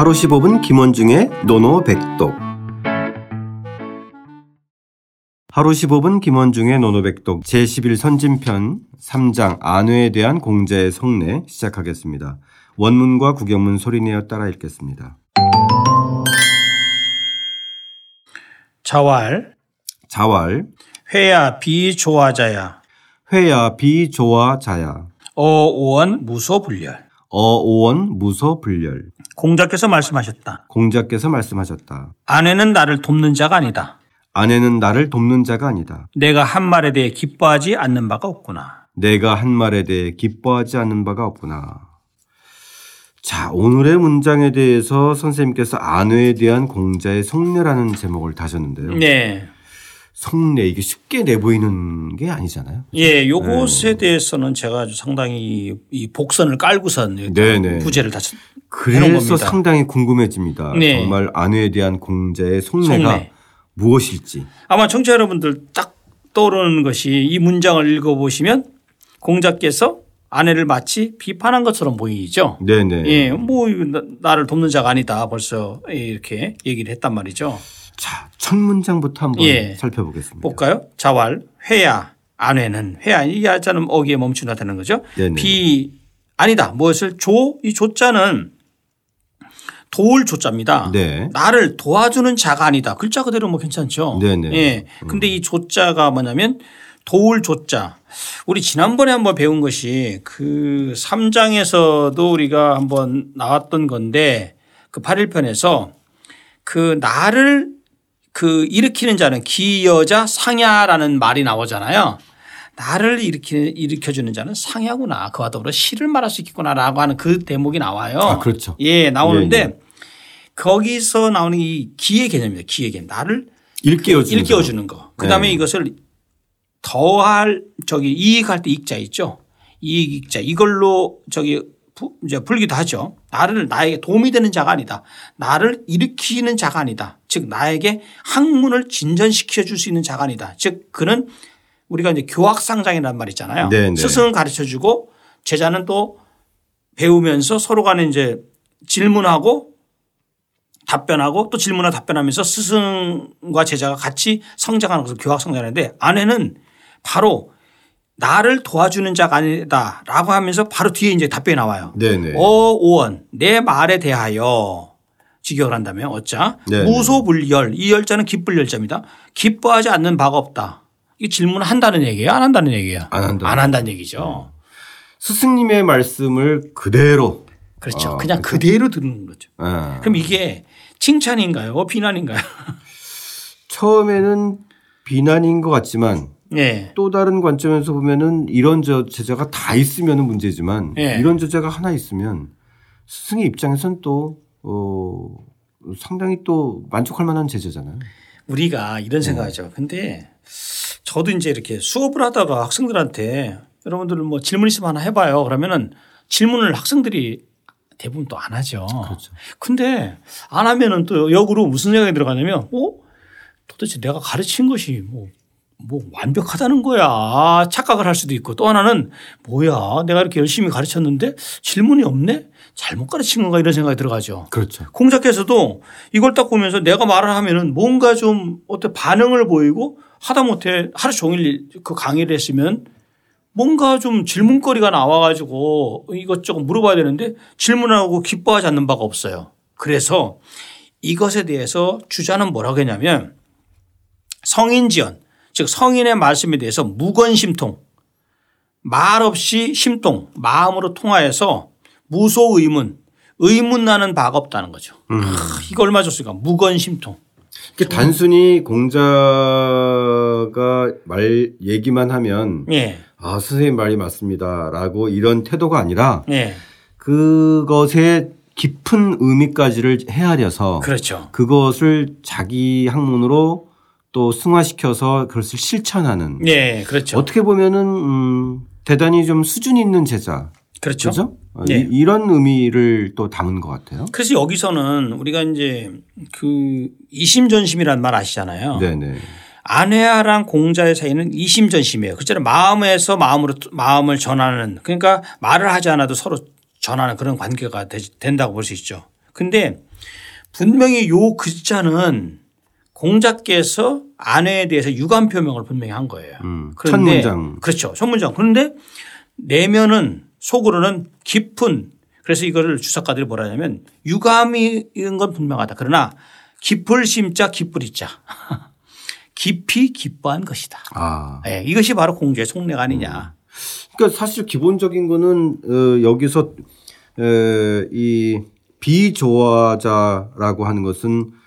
하루 15분 김원중의 노노백독. 하루 15분 김원중의 노노백독 제11선진편 3장 안회에 대한 공자의 성례 시작하겠습니다. 원문과 구경문 소리내어 따라 읽겠습니다. 자왈 자왈 회야 비조화자야. 회야 비조화자야. 어오원 무소불열 어오원 무소불열 공자께서 말씀하셨다. 공자께서 말씀하셨다. 아내는 나를 돕는 자가 아니다. 아내는 나를 돕는 자가 아니다. 내가 한 말에 대해 기뻐하지 않는 바가 없구나. 내가 한 말에 대해 기뻐하지 않는 바가 없구나. 자, 오늘의 문장에 대해서 선생님께서 안회에 대한 공자의 성례라는 제목을 다셨는데요. 네. 성례 이게 쉽게 내보이는 게 아니잖아요. 예, 요것에 대해서는 제가 아주 상당히 이 복선을 깔고선 네네. 부제를 다 그래서 겁니다. 상당히 궁금해집니다. 네. 정말 안회에 대한 공자의 성례가 성례. 무엇일지. 아마 청취자 여러분들 딱 떠오르는 것이 이 문장을 읽어보시면 공자께서 아내를 마치 비판한 것처럼 보이죠. 네네. 예, 뭐 나- 나를 돕는 자가 아니다. 벌써 이렇게 얘기를 했단 말이죠. 자, 첫 문장부터 한번 예. 살펴보겠습니다. 볼까요? 자왈, 회야, 안회는 회야 이 야자는 어기에 멈추나 되는 거죠. 네네. 비 아니다. 무엇을 조? 이 조자는 도울 조자입니다. 네. 나를 도와주는 자가 아니다. 글자 그대로 뭐 괜찮죠. 네네. 예. 근데 이 조자가 뭐냐면 도울 조자. 우리 지난번에 한번 배운 것이 그 3장에서도 우리가 한번 나왔던 건데 그 8일편에서 그 나를 그 일으키는 자는 기여자 상야라는 말이 나오잖아요. 나를 일으키는 일으켜주는 자는 상야구나. 그와 더불어 시를 말할 수 있겠구나라고 하는 그 대목이 나와요. 아, 그렇죠. 예, 나오는데 예, 예. 거기서 나오는 이 기의 개념입니다. 기의 개념. 나를 일깨워주는 일깨워주는 거. 그 다음에 네. 이것을 더할 저기 이익할 때 익자 있죠. 이익 익자 이걸로 저기 부- 이제 풀기도 하죠. 나를 나에게 도움이 되는 자가 아니다. 나를 일으키는 자가 아니다. 즉 나에게 학문을 진전시켜 줄 수 있는 자가 아니다. 즉 그는 우리가 이제 교학상장이라는 말 있잖아요. 네, 네. 스승은 가르쳐 주고 제자는 또 배우면서 서로 간에 이제 질문하고 답변하고 또 질문하고 답변하면서 스승과 제자가 같이 성장하는 것을 교학 성장하는데 아내는 바로 나를 도와주는 자가 아니다 라고 하면서 바로 뒤에 이제 답변이 나와요. 네네. 어 오원 내 말에 대하여 직역을 한다면 어짜. 무소불열 이 열자는 기쁠 열자입니다. 기뻐하지 않는 바가 없다. 이 질문을 한다는 얘기예요, 안 한다는 얘기예요. 안 한다는 안 한다는 얘기죠. 스승님의 말씀을 그대로. 그렇죠. 아, 그냥 그렇죠. 그대로 듣는 거죠. 아. 그럼 이게 칭찬인가요? 비난인가요? 처음에는 비난인 것 같지만 예. 또 다른 관점에서 보면은 이런 저 제자가 다 있으면은 문제지만 예. 이런 제자가 하나 있으면 스승의 입장에선 또 어, 상당히 또 만족할 만한 제자잖아요. 우리가 네. 이런 생각하죠. 근데 저도 이제 이렇게 수업을 하다가 학생들한테 여러분들 뭐 질문 있으면 하나 해봐요. 그러면은 질문을 학생들이 대부분 또 안 하죠. 그렇죠. 근데 안 하면은 또 역으로 무슨 생각이 들어가냐면 어? 도대체 내가 가르친 것이 뭐, 뭐 완벽하다는 거야. 착각을 할 수도 있고 또 하나는 뭐야. 내가 이렇게 열심히 가르쳤는데 질문이 없네? 잘못 가르친 건가 이런 생각이 들어가죠. 그렇죠. 공자께서도 이걸 딱 보면서 내가 말을 하면은 뭔가 좀 어떤 반응을 보이고 하다 못해 하루 종일 그 강의를 했으면 뭔가 좀 질문거리가 나와 가지고 이것저것 물어봐야 되는데 질문하고 기뻐하지 않는 바가 없어요. 그래서 이것에 대해서 주자는 뭐라고 했냐면 성인지연 즉 성인의 말씀에 대해서 무건심통 말 없이 심통 마음으로 통하여서 무소의문 의문 나는 바가 없다는 거죠. 아, 이거 얼마 좋습니까? 무건심통. 그 단순히 공자가 말 얘기만 하면 예. 아 선생님 말이 맞습니다라고 이런 태도가 아니라 예. 그것의 깊은 의미까지를 헤아려서 그렇죠. 그것을 자기 학문으로 또 승화시켜서 그것을 실천하는 예. 그렇죠. 어떻게 보면은 음, 대단히 좀 수준 있는 제자 그렇죠. 그죠? 어, 예. 이- 이런 의미를 또 담은 것 같아요. 그래서 여기서는 우리가 이제 그 이심전심이라는 말 아시잖아요. 네네. 아내랑 공자의 사이는 이심전심이에요. 그처럼 마음에서 마음으로 마음을 전하는 그러니까 말을 하지 않아도 서로 전하는 그런 관계가 되- 된다고 볼 수 있죠. 근데 분명히 요 글자는 공자께서 아내에 대해서 유감 표명을 분명히 한 거예요. 음, 첫 그런데 문장. 그렇죠. 첫 문장. 그런데 내면은 속으로는 깊은 그래서 이거를 주석가들이 뭐라 하냐면 유감인 건 분명하다. 그러나 깊을 심자 기쁠 이자 깊이 기뻐한 것이다. 아. 예, 이것이 바로 공주의 속내가 아니냐. 그러니까 사실 기본적인 거는 어, 여기서 에, 이 비조화자라고 하는 것은 에,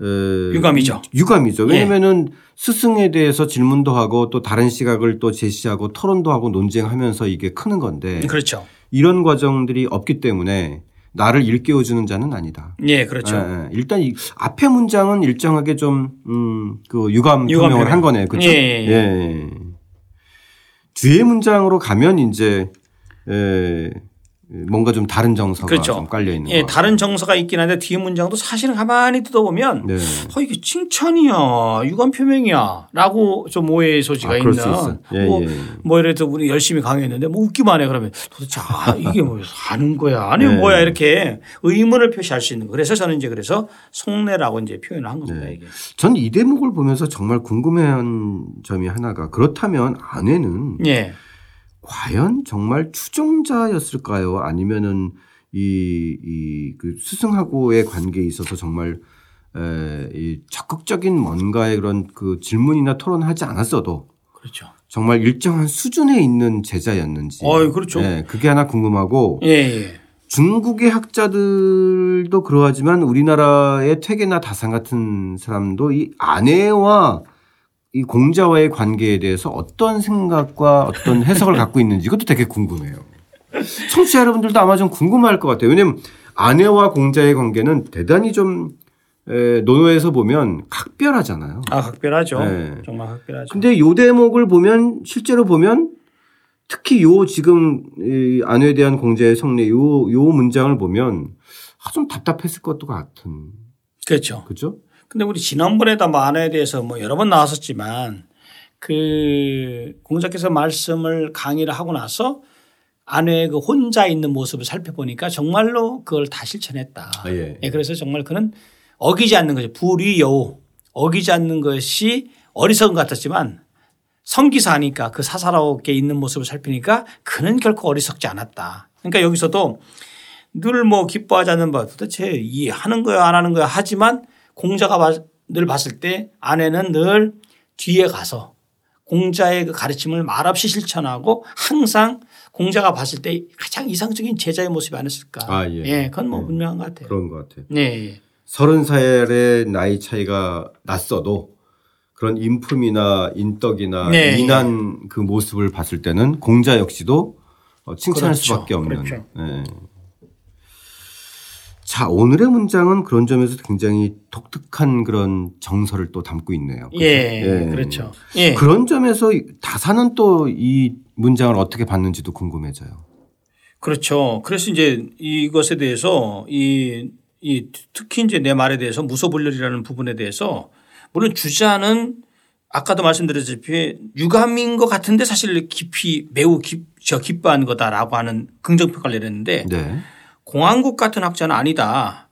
유감이죠. 유감이죠. 예. 왜냐면은 스승에 대해서 질문도 하고 또 다른 시각을 또 제시하고 토론도 하고 논쟁하면서 이게 크는 건데 그렇죠. 이런 과정들이 없기 때문에 나를 일깨워 주는 자는 아니다. 예, 그렇죠. 예, 예. 일단 이 앞에 문장은 일정하게 좀, 음, 그 유감 유감 표명을 표명. 한 거네. 그렇죠. 예, 예, 예. 뒤에 문장으로 가면 이제, 에, 뭔가 좀 다른 정서가 그렇죠. 좀 깔려 있는 예, 거. 다른 정서가 있긴 한데 뒤에 문장도 사실은 가만히 뜯어보면 네. 어, 이게 칭찬이야, 유감 표명이야 라고 좀 오해의 소지가 아, 있는. 예, 뭐, 예. 뭐 예를 들어 우리 열심히 강의했는데 뭐 웃기만 해 그러면 도대체 아, 이게 뭐 하는 거야 아니면 네. 뭐야 이렇게 의문을 표시할 수 있는 거. 그래서 저는 이제 그래서 속내라고 이제 표현을 한 겁니다 네. 이게. 전 이 대목을 보면서 정말 궁금해한 점이 하나가 그렇다면 아내는 예. 과연 정말 추종자였을까요? 아니면은 이, 이, 그 스승하고의 관계에 있어서 정말 에, 이 적극적인 뭔가의 그런 그 질문이나 토론하지 않았어도 그렇죠. 정말 일정한 수준에 있는 제자였는지. 어이, 그렇죠. 네, 그게 하나 궁금하고 예, 예. 중국의 학자들도 그러하지만 우리나라의 퇴계나 다산 같은 사람도 이 아내와 이 공자와의 관계에 대해서 어떤 생각과 어떤 해석을 갖고 있는지 이것도 되게 궁금해요. 청취자 여러분들도 아마 좀 궁금할 것 같아요. 왜냐하면 아내와 공자의 관계는 대단히 좀 에, 논어에서 보면 각별하잖아요. 아 각별하죠. 네. 정말 각별하죠. 근데 요 대목을 보면 실제로 보면 특히 요 지금 이 아내에 대한 공자의 성례 요, 요 문장을 보면 아, 좀 답답했을 것도 같은. 그렇죠. 그죠? 근데 우리 지난번에도 만화에 대해서 뭐 여러 번 나왔었지만 그 공자께서 말씀을 강의를 하고 나서 아내의 그 혼자 있는 모습을 살펴보니까 정말로 그걸 다 실천했다. 아, 예. 예, 그래서 정말 그는 어기지 않는 거죠. 불위여우 어기지 않는 것이 어리석은 것 같았지만 성기사니까 그 사사롭게 있는 모습을 살피니까 그는 결코 어리석지 않았다. 그러니까 여기서도 늘 뭐 기뻐하지 않는 바 도대체 이 하는 거야 안 하는 거야 하지만 공자가 봐- 늘 봤을 때 아내는 늘 뒤에 가서 공자의 그 가르침을 말없이 실천하고 항상 공자가 봤을 때 가장 이상적인 제자의 모습이 아니었을까. 아, 예. 그건 뭐 예. 분명한 것 같아요. 그런 것 같아요. 네. 예. 서른 살의 나이 차이가 났어도 그런 인품이나 인덕이나 네. 인한 그 모습을 봤을 때는 공자 역시도 어, 칭찬할 그렇죠. 수밖에 없는. 그렇죠. 예. 자 오늘의 문장은 그런 점에서 굉장히 독특한 그런 정서를 또 담고 있네요. 그죠? 예. 예. 그렇죠. 예. 그런 점에서 다사는 또 이 문장을 어떻게 봤는지도 궁금해져요. 그렇죠. 그래서 이제 이것에 대해서 이, 이 특히 이제 내 말에 대해서 무소불렬이라는 부분에 대해서 물론 주자는 아까도 말씀드렸다시피 유감인 것 같은데 사실 깊이 매우 깊, 저 기뻐한 거다라고 하는 긍정평가를 내렸는데 네. 공항국 같은 학자는 아니다.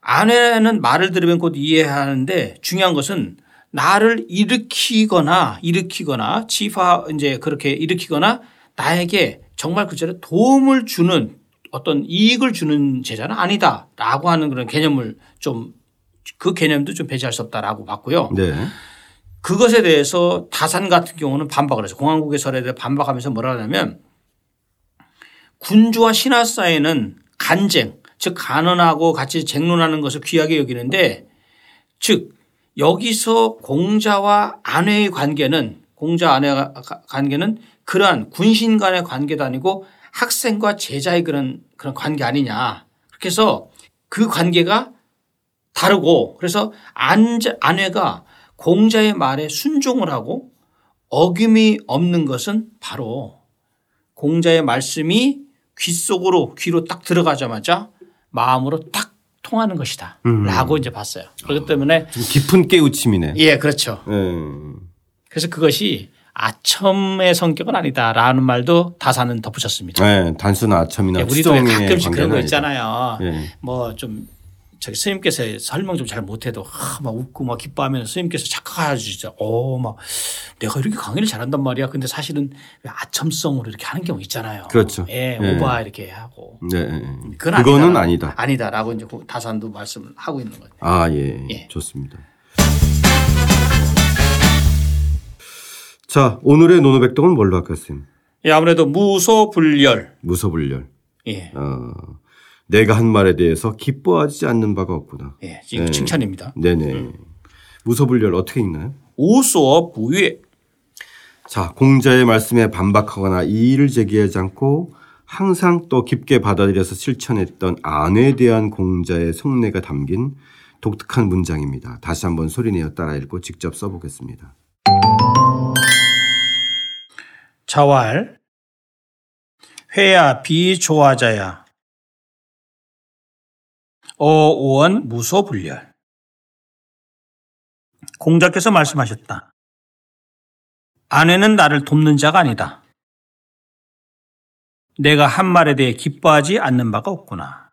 아내는 말을 들으면 곧 이해하는데 중요한 것은 나를 일으키거나 일으키거나 지파 이제 그렇게 일으키거나 나에게 정말 그처럼 도움을 주는 어떤 이익을 주는 제자는 아니다라고 하는 그런 개념을 좀 그 개념도 좀 배제할 수 없다라고 봤고요. 네. 그것에 대해서 다산 같은 경우는 반박을 해서 공항국의 설에 대해 반박하면서 뭐라 하냐면 군주와 신하 사이에는 간쟁 즉 간언하고 같이 쟁론하는 것을 귀하게 여기는데 즉 여기서 공자와 아내의 관계는 공자 아내 관계는 그러한 군신 간의 관계도 아니고 학생과 제자의 그런 그런 관계 아니냐. 그렇게 해서 그 관계가 다르고 그래서 안- 아내가 공자의 말에 순종을 하고 어김이 없는 것은 바로 공자의 말씀이 귀 속으로 귀로 딱 들어가자마자 마음으로 딱 통하는 것이다. 라고 이제 봤어요. 그렇기 때문에 좀 깊은 깨우침이네. 예, 그렇죠. 예. 그래서 그것이 아첨의 성격은 아니다라는 말도 다사는 덧붙였습니다. 네, 단순한 아첨이나 예, 우리도 가끔씩 그런 거. 있잖아요. 예. 뭐좀 저기 스님께서 설명 좀 잘 못해도 하, 막 웃고 막 기뻐하면 스님께서 착각하시죠. 어, 막 내가 이렇게 강의를 잘한단 말이야. 근데 사실은 왜 아첨성으로 이렇게 하는 경우 있잖아요. 그렇죠. 예, 예. 오바 이렇게 하고. 네. 네. 그건 그거는 아니다. 아니다. 아니다라고 이제 그 다산도 말씀을 하고 있는 거죠. 아, 예. 예. 좋습니다. 자, 오늘의 노노백동은 뭘로 할까요, 쌤? 예, 아무래도 무소불열. 무소불열. 예. 어, 내가 한 말에 대해서 기뻐하지 않는 바가 없구나. 예. 지금 네. 칭찬입니다. 네네. 무소불열 어떻게 읽나요? 우소 부위. 자, 공자의 말씀에 반박하거나 이의를 제기하지 않고 항상 또 깊게 받아들여서 실천했던 안에 대한 공자의 속내가 담긴 독특한 문장입니다. 다시 한번 소리내어 따라 읽고 직접 써보겠습니다. 자왈. 회야 비조화자야. 어오원 무소불열. 공자께서 말씀하셨다. 아내는 나를 돕는 자가 아니다. 내가 한 말에 대해 기뻐하지 않는 바가 없구나.